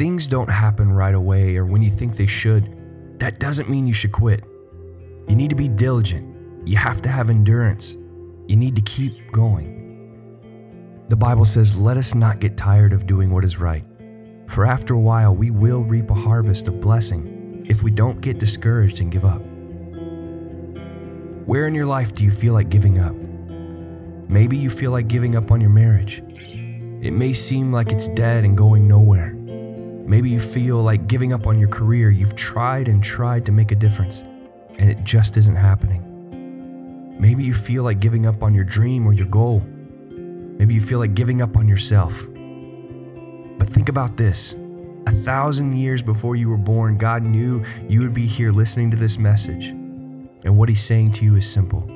things don't happen right away or when you think they should, that doesn't mean you should quit. You need to be diligent. You have to have endurance. You need to keep going. The Bible says, Let us not get tired of doing what is right, for after a while we will reap a harvest of blessing if we don't get discouraged and give up. Where in your life do you feel like giving up? Maybe you feel like giving up on your marriage. It may seem like it's dead and going nowhere. Maybe you feel like giving up on your career. You've tried and tried to make a difference, and it just isn't happening. Maybe you feel like giving up on your dream or your goal. Maybe you feel like giving up on yourself. But think about this a thousand years before you were born, God knew you would be here listening to this message. And what He's saying to you is simple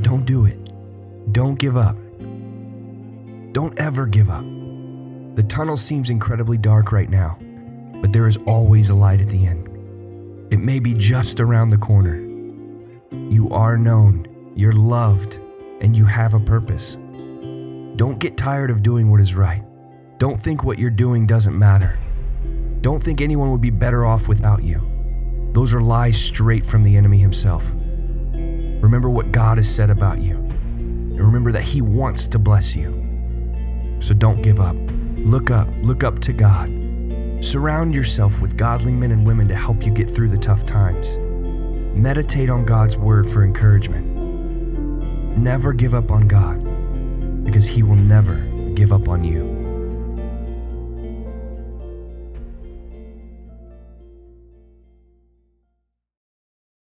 don't do it. Don't give up. Don't ever give up. The tunnel seems incredibly dark right now, but there is always a light at the end. It may be just around the corner. You are known, you're loved, and you have a purpose. Don't get tired of doing what is right. Don't think what you're doing doesn't matter. Don't think anyone would be better off without you. Those are lies straight from the enemy himself. Remember what God has said about you, and remember that He wants to bless you. So don't give up. Look up, look up to God. Surround yourself with godly men and women to help you get through the tough times. Meditate on God's word for encouragement. Never give up on God because He will never give up on you.